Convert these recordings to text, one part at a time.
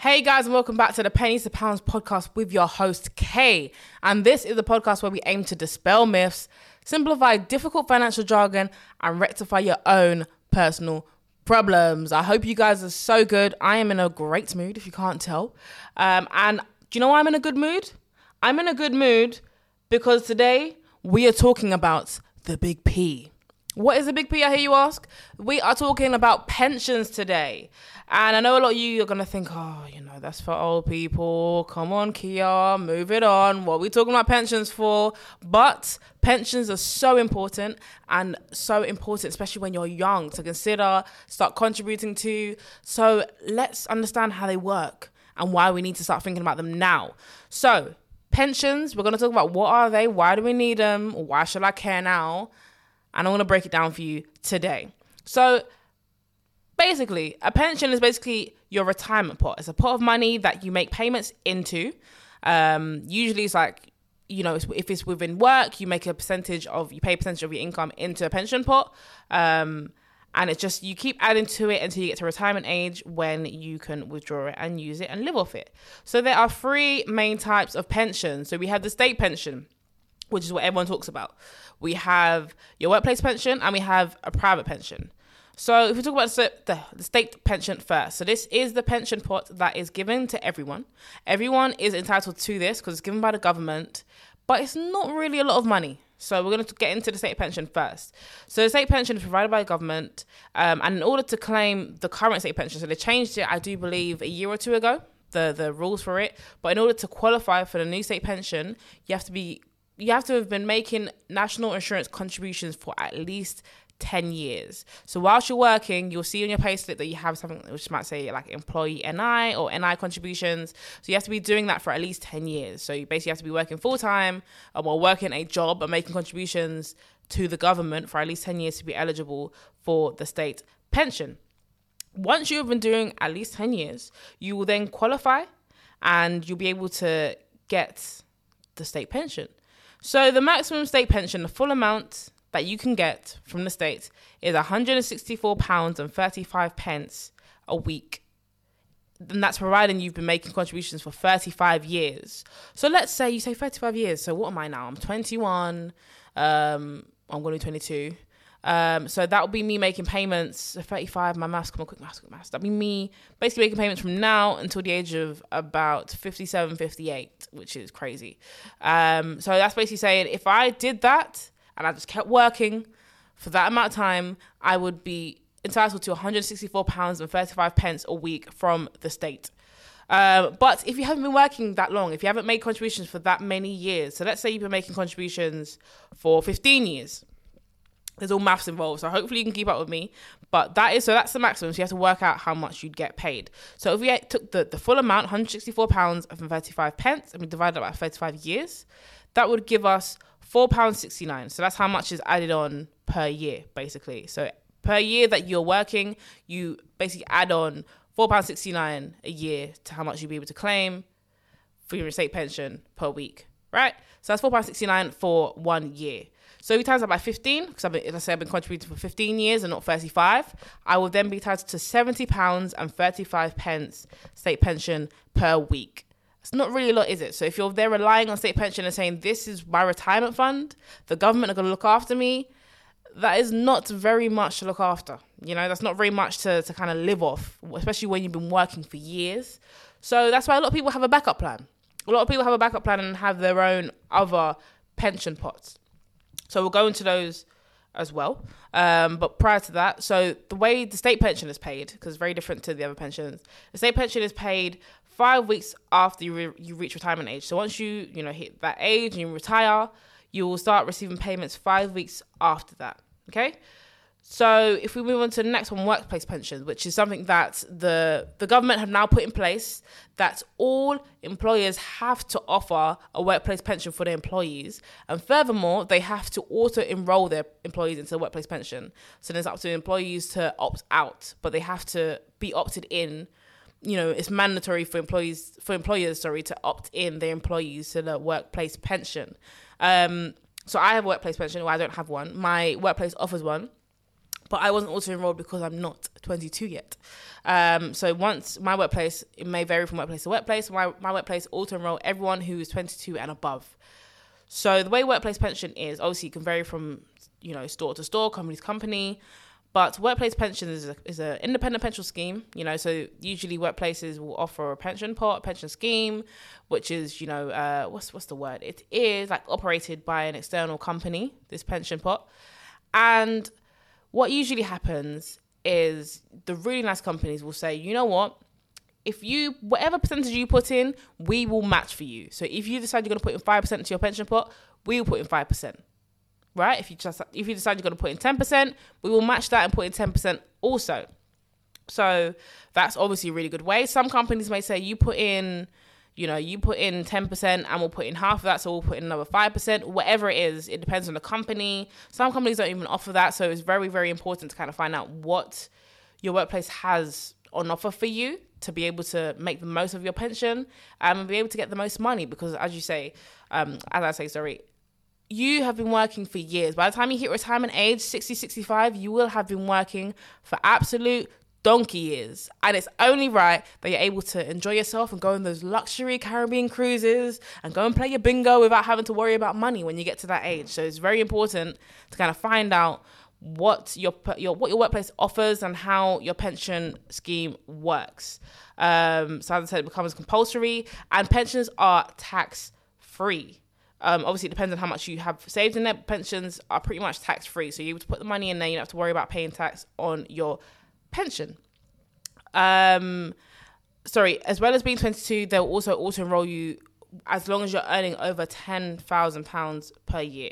Hey guys, and welcome back to the Pennies to Pounds podcast with your host Kay. And this is the podcast where we aim to dispel myths, simplify difficult financial jargon, and rectify your own personal problems. I hope you guys are so good. I am in a great mood, if you can't tell. Um, and do you know why I'm in a good mood? I'm in a good mood because today we are talking about the big P. What is the big P, I hear you ask? We are talking about pensions today. And I know a lot of you are going to think, oh, you know, that's for old people. Come on, Kia, move it on. What are we talking about pensions for? But pensions are so important and so important, especially when you're young, to consider, start contributing to. So let's understand how they work and why we need to start thinking about them now. So, pensions, we're going to talk about what are they? Why do we need them? Why should I care now? And I'm going to break it down for you today. So, basically, a pension is basically your retirement pot. It's a pot of money that you make payments into. Um, usually, it's like you know, if it's within work, you make a percentage of you pay a percentage of your income into a pension pot. Um, and it's just you keep adding to it until you get to retirement age when you can withdraw it and use it and live off it. So there are three main types of pension. So we have the state pension, which is what everyone talks about we have your workplace pension, and we have a private pension. So if we talk about the, state pension first, so this is the pension pot that is given to everyone. Everyone is entitled to this because it's given by the government, but it's not really a lot of money. So we're going to get into the state pension first. So the state pension is provided by the government, um, and in order to claim the current state pension, so they changed it, I do believe, a year or two ago. The, the rules for it, but in order to qualify for the new state pension, you have to be you have to have been making national insurance contributions for at least 10 years. So whilst you're working, you'll see on your payslip that you have something which might say like employee NI or NI contributions. So you have to be doing that for at least 10 years. So you basically have to be working full time or uh, working a job and making contributions to the government for at least 10 years to be eligible for the state pension. Once you have been doing at least 10 years, you will then qualify and you'll be able to get the state pension. So the maximum state pension, the full amount that you can get from the state is £164 and 35 pence a week. And that's providing you've been making contributions for 35 years. So let's say you say 35 years. So what am I now? I'm 21. Um, I'm going to be 22. Um, so that would be me making payments. 35, my maths, come on, quick maths, quick maths. That'd be me basically making payments from now until the age of about 57, 58, which is crazy. Um, so that's basically saying if I did that and I just kept working for that amount of time, I would be entitled to 164 pounds and 35 pence a week from the state. Um, but if you haven't been working that long, if you haven't made contributions for that many years, so let's say you've been making contributions for 15 years, there's all maths involved, so hopefully you can keep up with me. But that is so that's the maximum. So you have to work out how much you'd get paid. So if we took the, the full amount, 164 pounds and 35 pence, and we divided it by 35 years, that would give us four pounds 69. So that's how much is added on per year, basically. So per year that you're working, you basically add on four pounds 69 a year to how much you'd be able to claim for your state pension per week, right? So that's four pounds 69 for one year. So you times by 15, because I've been, as I say, I've been contributing for 15 years and not 35, I will then be entitled to £70 and 35 pence state pension per week. It's not really a lot, is it? So if you're there relying on state pension and saying, this is my retirement fund, the government are going to look after me, that is not very much to look after. You know, that's not very much to, to kind of live off, especially when you've been working for years. So that's why a lot of people have a backup plan. A lot of people have a backup plan and have their own other pension pots. So we'll go into those as well. Um, but prior to that, so the way the state pension is paid, because it's very different to the other pensions, the state pension is paid five weeks after you, re- you reach retirement age. So once you you know hit that age and you retire, you will start receiving payments five weeks after that. Okay. So if we move on to the next one, workplace pensions, which is something that the the government have now put in place that all employers have to offer a workplace pension for their employees, and furthermore, they have to also enroll their employees into the workplace pension. So then it's up to employees to opt out, but they have to be opted in. You know, it's mandatory for employees for employers, sorry, to opt in their employees to the workplace pension. Um, so I have a workplace pension. Well, I don't have one. My workplace offers one but I wasn't auto enrolled because I'm not 22 yet. Um, so once my workplace, it may vary from workplace to workplace. My my workplace auto enroll everyone who is 22 and above. So the way workplace pension is obviously it can vary from you know store to store, company to company. But workplace pension is a, is an independent pension scheme, you know. So usually workplaces will offer a pension pot, pension scheme, which is you know uh, what's what's the word? It is like operated by an external company. This pension pot, and what usually happens is the really nice companies will say, you know what, if you whatever percentage you put in, we will match for you. So if you decide you're going to put in five percent into your pension pot, we will put in five percent right? If you just if you decide you're going to put in ten percent, we will match that and put in ten percent also. So that's obviously a really good way. Some companies may say you put in, you know, you put in ten percent and we'll put in half of that, so we'll put in another five percent. Whatever it is, it depends on the company. Some companies don't even offer that, so it's very very important to kind of find out what your workplace has on offer for you to be able to make the most of your pension um, and be able to get the most money because as you say um, as i say sorry you have been working for years. By the time you hit retirement age, 60, 65, you will have been working for absolute donkey years. And it's only right that you're able to enjoy yourself and go on those luxury Caribbean cruises and go and play your bingo without having to worry about money when you get to that age. So it's very important to kind of find out what your your what your workplace offers and how your pension scheme works. Um, so as I said, it becomes compulsory, and pensions are tax free. Um, obviously, it depends on how much you have saved in there. Pensions are pretty much tax free, so you're able to put the money in there. You don't have to worry about paying tax on your pension. Um, sorry, as well as being 22, they'll also auto enroll you as long as you're earning over ten thousand pounds per year.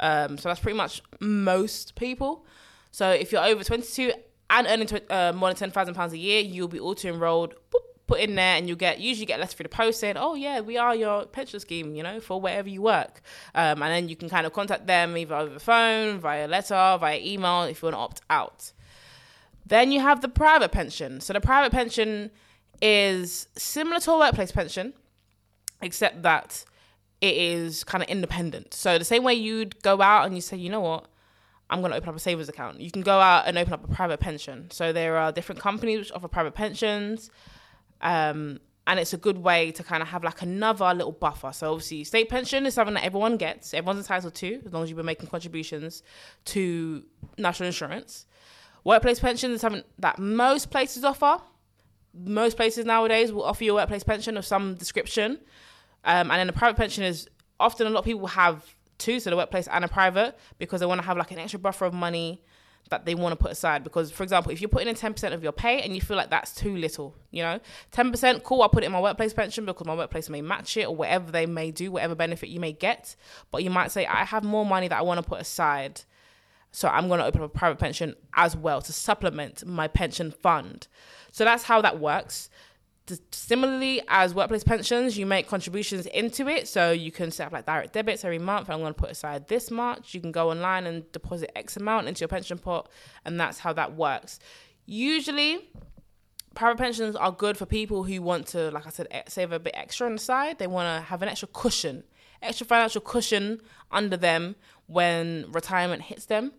Um, so that's pretty much most people. So if you're over 22 and earning tw- uh, more than ten thousand pounds a year, you'll be auto enrolled put in there and you'll get usually get a letter through the post saying oh yeah we are your pension scheme you know for wherever you work um, and then you can kind of contact them either over the phone via letter via email if you want to opt out then you have the private pension so the private pension is similar to a workplace pension except that it is kind of independent so the same way you'd go out and you say you know what I'm going to open up a savings account. You can go out and open up a private pension. So there are different companies which offer private pensions. Um, and it's a good way to kind of have like another little buffer. So obviously, state pension is something that everyone gets, everyone's entitled to, as long as you've been making contributions to national insurance. Workplace pension is something that most places offer. Most places nowadays will offer you a workplace pension of some description, um, and then the private pension is often a lot of people have two, so the workplace and a private, because they want to have like an extra buffer of money that they want to put aside. Because, for example, if you're putting in 10% of your pay and you feel like that's too little, you know, 10%, cool, I'll put it in my workplace pension because my workplace may match it or whatever they may do, whatever benefit you may get. But you might say, I have more money that I want to put aside. So I'm going to open up a private pension as well to supplement my pension fund. So that's how that works similarly as workplace pensions, you make contributions into it. So you can set up like direct debits every month. I'm going to put aside this much. You can go online and deposit X amount into your pension pot, and that's how that works. Usually, private pensions are good for people who want to, like I said, save a bit extra on the side. They want to have an extra cushion, extra financial cushion under them when retirement hits them.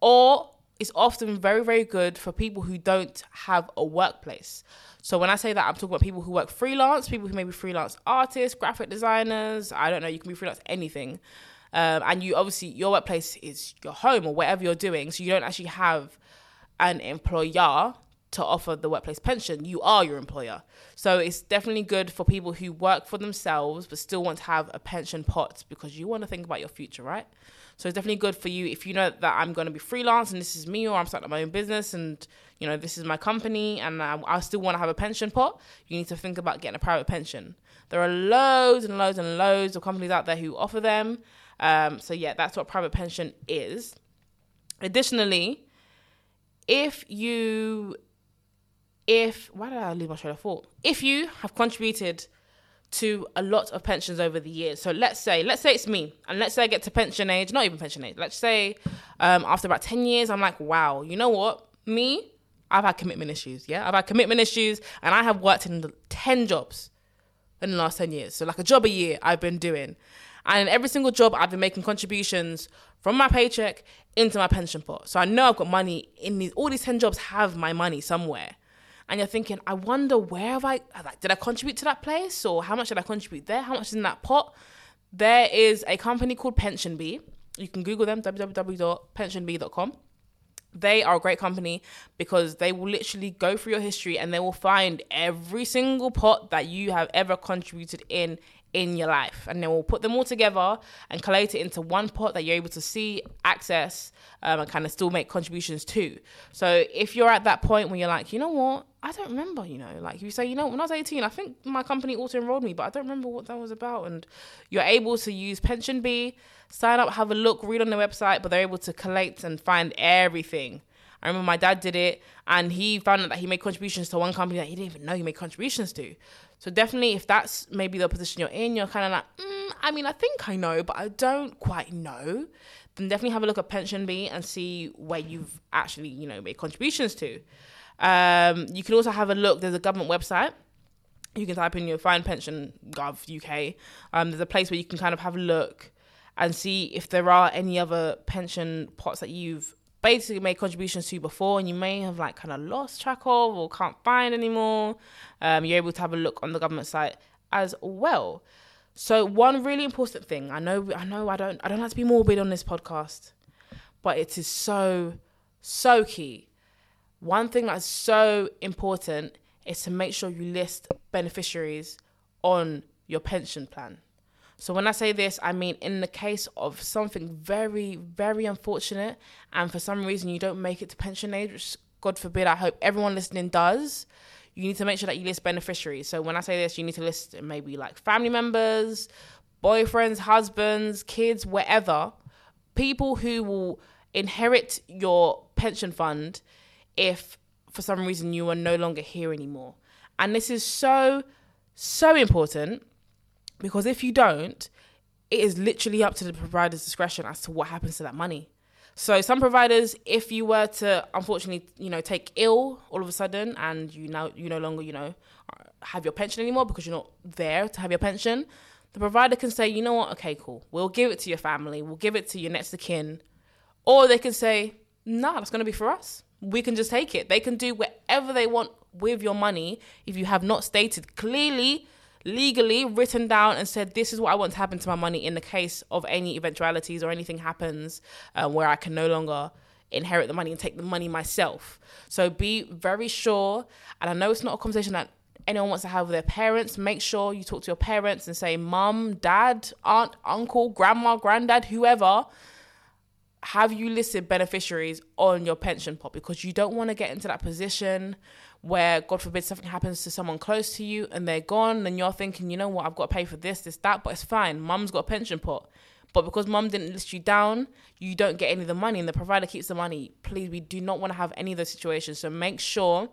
Or it's often very, very good for people who don't have a workplace. So when I say that, I'm talking about people who work freelance, people who may be freelance artists, graphic designers. I don't know. You can be freelance anything, um, and you obviously your workplace is your home or whatever you're doing. So you don't actually have an employer to offer the workplace pension. You are your employer. So it's definitely good for people who work for themselves but still want to have a pension pot because you want to think about your future, right? So it's definitely good for you if you know that I'm going to be freelance and this is me or I'm starting my own business and you know this is my company and I, I still want to have a pension pot. You need to think about getting a private pension. There are loads and loads and loads of companies out there who offer them. Um, so yeah, that's what private pension is. Additionally, if you if why did I leave my train of thought? If you have contributed to a lot of pensions over the years. So let's say, let's say it's me, and let's say I get to pension age, not even pension age. Let's say um, after about ten years, I'm like, wow, you know what? Me, I've had commitment issues. Yeah, I've had commitment issues, and I have worked in ten jobs in the last ten years. So like a job a year I've been doing, And in every single job, I've been making contributions from my paycheck into my pension pot. So I know I've got money in these, all these 10 jobs have my money somewhere. And you're thinking, I wonder where have I, uh, like, did I contribute to that place? Or how much did I contribute there? How much is in that pot? There is a company called PensionBee. You can Google them, www.pensionbee.com they are a great company because they will literally go through your history and they will find every single pot that you have ever contributed in in your life. And then we'll put them all together and collate it into one pot that you're able to see access um, and kind of still make contributions to. So if you're at that point where you're like you know what? I don't remember you know like you say you know when i was 18 i think my company auto enrolled me but i don't remember what that was about. And you're able to use PensionBee, sign up have a look read on the website but they're able to collate and find everything I remember my dad did it and he found out that he made contributions to one company that he didn't even know he made contributions to. So definitely, if that's maybe the position you're in, you're kind of like, mm, I mean, I think I know, but I don't quite know. Then definitely have a look at PensionBee and see where you've actually, you know, made contributions to. Um, you can also have a look. There's a government website. You can type in your Find Pension Gov UK. Um, there's a place where you can kind of have a look and see if there are any other pension pots that you've basically made contributions to before and you may have like kind of lost track of or can't find anymore, um, you're able to have a look on the government site as well. So one really important thing, I know I know I don't I don't like to be morbid on this podcast, but it is so, so key. One thing that's so important is to make sure you list beneficiaries on your pension plan. So when I say this, I mean in the case of something very, very unfortunate, and for some reason you don't make it to pension age, which God forbid, I hope everyone listening does. You need to make sure that you list beneficiaries. So when I say this, you need to list maybe like family members, boyfriends, husbands, kids, whatever, people who will inherit your pension fund if for some reason you are no longer here anymore. And this is so, so important because if you don't, it is literally up to the provider's discretion as to what happens to that money. So some providers, if you were to unfortunately, you know, take ill all of a sudden and you now you no longer, you know, have your pension anymore because you're not there to have your pension, the provider can say, you know what, okay, cool, we'll give it to your family, we'll give it to your next of kin, or they can say, no, nah, that's going to be for us. We can just take it. They can do whatever they want with your money if you have not stated clearly legally written down and said, This is what I want to happen to my money in the case of any eventualities or anything happens uh, where I can no longer inherit the money and take the money myself. So be very sure. And I know it's not a conversation that anyone wants to have with their parents. Make sure you talk to your parents and say, Mum, dad, aunt, uncle, grandma, granddad, whoever. Have you listed beneficiaries on your pension pot? Because you don't want to get into that position where God forbid something happens to someone close to you and they're gone, and you're thinking, you know what, I've got to pay for this, this, that, but it's fine. Mum's got a pension pot. But because mum didn't list you down, you don't get any of the money and the provider keeps the money. Please, we do not want to have any of those situations. So make sure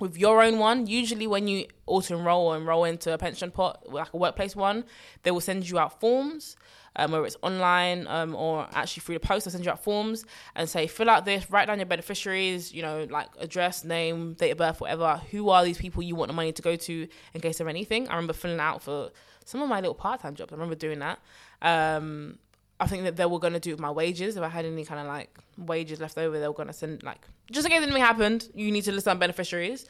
with your own one, usually when you auto enroll or enroll into a pension pot, like a workplace one, they will send you out forms um, whether it's online um, or actually through the post. they'll send you out forms and say, fill out this, write down your beneficiaries, you know, like address, name, date of birth, whatever. Who are these people you want the money to go to in case of anything? I remember filling out for some of my little part time jobs. I remember doing that. Um, I think that they were going to do with my wages. If I had any kind of like wages left over, they were going to send like, just in case anything happened, you need to list down beneficiaries.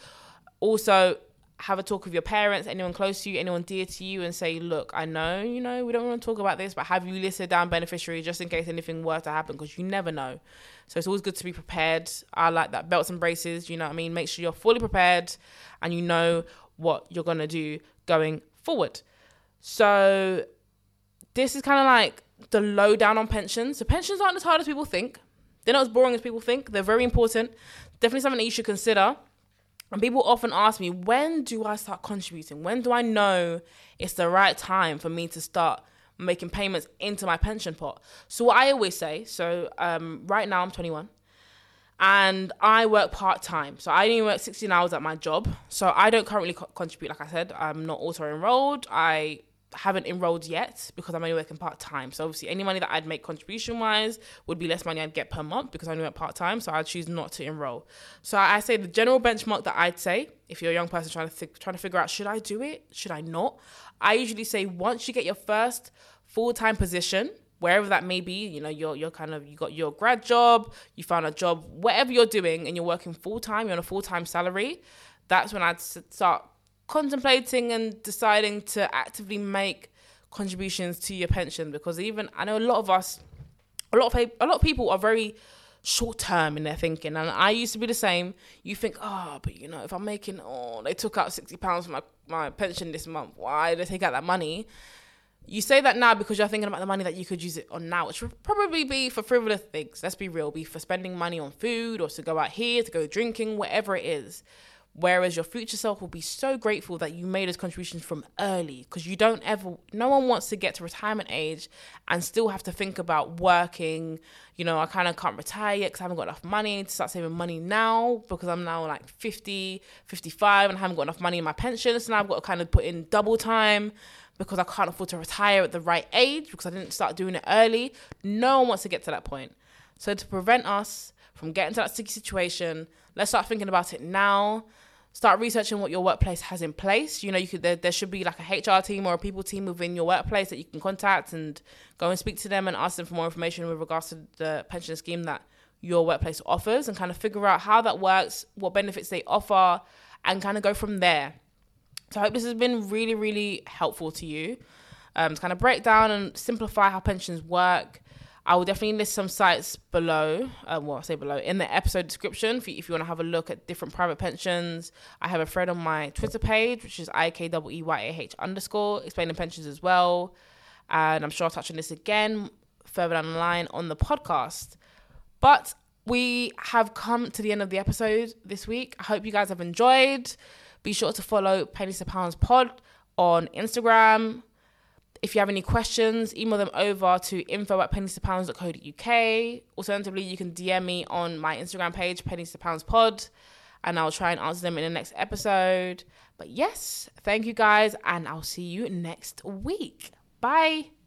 Also, have a talk with your parents, anyone close to you, anyone dear to you, and say, look, I know, you know, we don't want to talk about this, but have you listed down beneficiaries just in case anything were to happen? Because you never know. So it's always good to be prepared. I like that belts and braces, you know what I mean? Make sure you're fully prepared and you know what you're going to do going forward. So this is kind of like the lowdown on pensions. So pensions aren't as hard as people think. They're not as boring as people think. They're very important. Definitely something that you should consider. And people often ask me, when do I start contributing? When do I know it's the right time for me to start making payments into my pension pot? So, what I always say, so um, right now I'm 21 and I work part time. So, I only work 16 hours at my job. So, I don't currently co- contribute, like I said, I'm not auto enrolled. I haven't enrolled yet because I'm only working part time. So obviously, any money that I'd make contribution wise would be less money I'd get per month because I only work part time. So I choose not to enroll. So I say the general benchmark that I'd say if you're a young person trying to th- trying to figure out should I do it, should I not, I usually say once you get your first full time position, wherever that may be, you know, you're you're kind of you got your grad job, you found a job, whatever you're doing, and you're working full time, you're on a full time salary. That's when I'd start contemplating and deciding to actively make contributions to your pension because even I know a lot of us, a lot of a lot of people are very short term in their thinking. And I used to be the same. You think, oh, but you know, if I'm making, oh, they took out sixty pounds from my my pension this month. Why did they take out that money? You say that now because you're thinking about the money that you could use it on now, which would probably be for frivolous things. Let's be real, be for spending money on food or to go out here, to go drinking, whatever it is. Whereas your future self will be so grateful that you made those contributions from early because you don't ever, no one wants to get to retirement age and still have to think about working. You know, I kind of can't retire yet because I haven't got enough money to start saving money now because I'm now like 50, 55 and I haven't got enough money in my pension. So now I've got to kind of put in double time because I can't afford to retire at the right age because I didn't start doing it early. No one wants to get to that point. So to prevent us from getting to that sticky situation, let's start thinking about it now start researching what your workplace has in place. You know, you could there, there should be like a HR team or a people team within your workplace that you can contact and go and speak to them and ask them for more information with regards to the pension scheme that your workplace offers and kind of figure out how that works, what benefits they offer, and kind of go from there. So I hope this has been really, really helpful to you. Um, to kind of break down and simplify how pensions work I will definitely list some sites below. Uh, well, I say below in the episode description for if you want to have a look at different private pensions. I have a thread on my Twitter page, which is ikweeyah underscore explaining pensions as well. And I'm sure I'll touch on this again further down the line on the podcast. But we have come to the end of the episode this week. I hope you guys have enjoyed. Be sure to follow Pennies to Pounds Pod on Instagram, if you have any questions, email them over to info at pennies2pounds.co.uk. Alternatively, you can DM me on my Instagram page, pennies to pounds pod, and I'll try and answer them in the next episode. But yes, thank you guys, and I'll see you next week. Bye.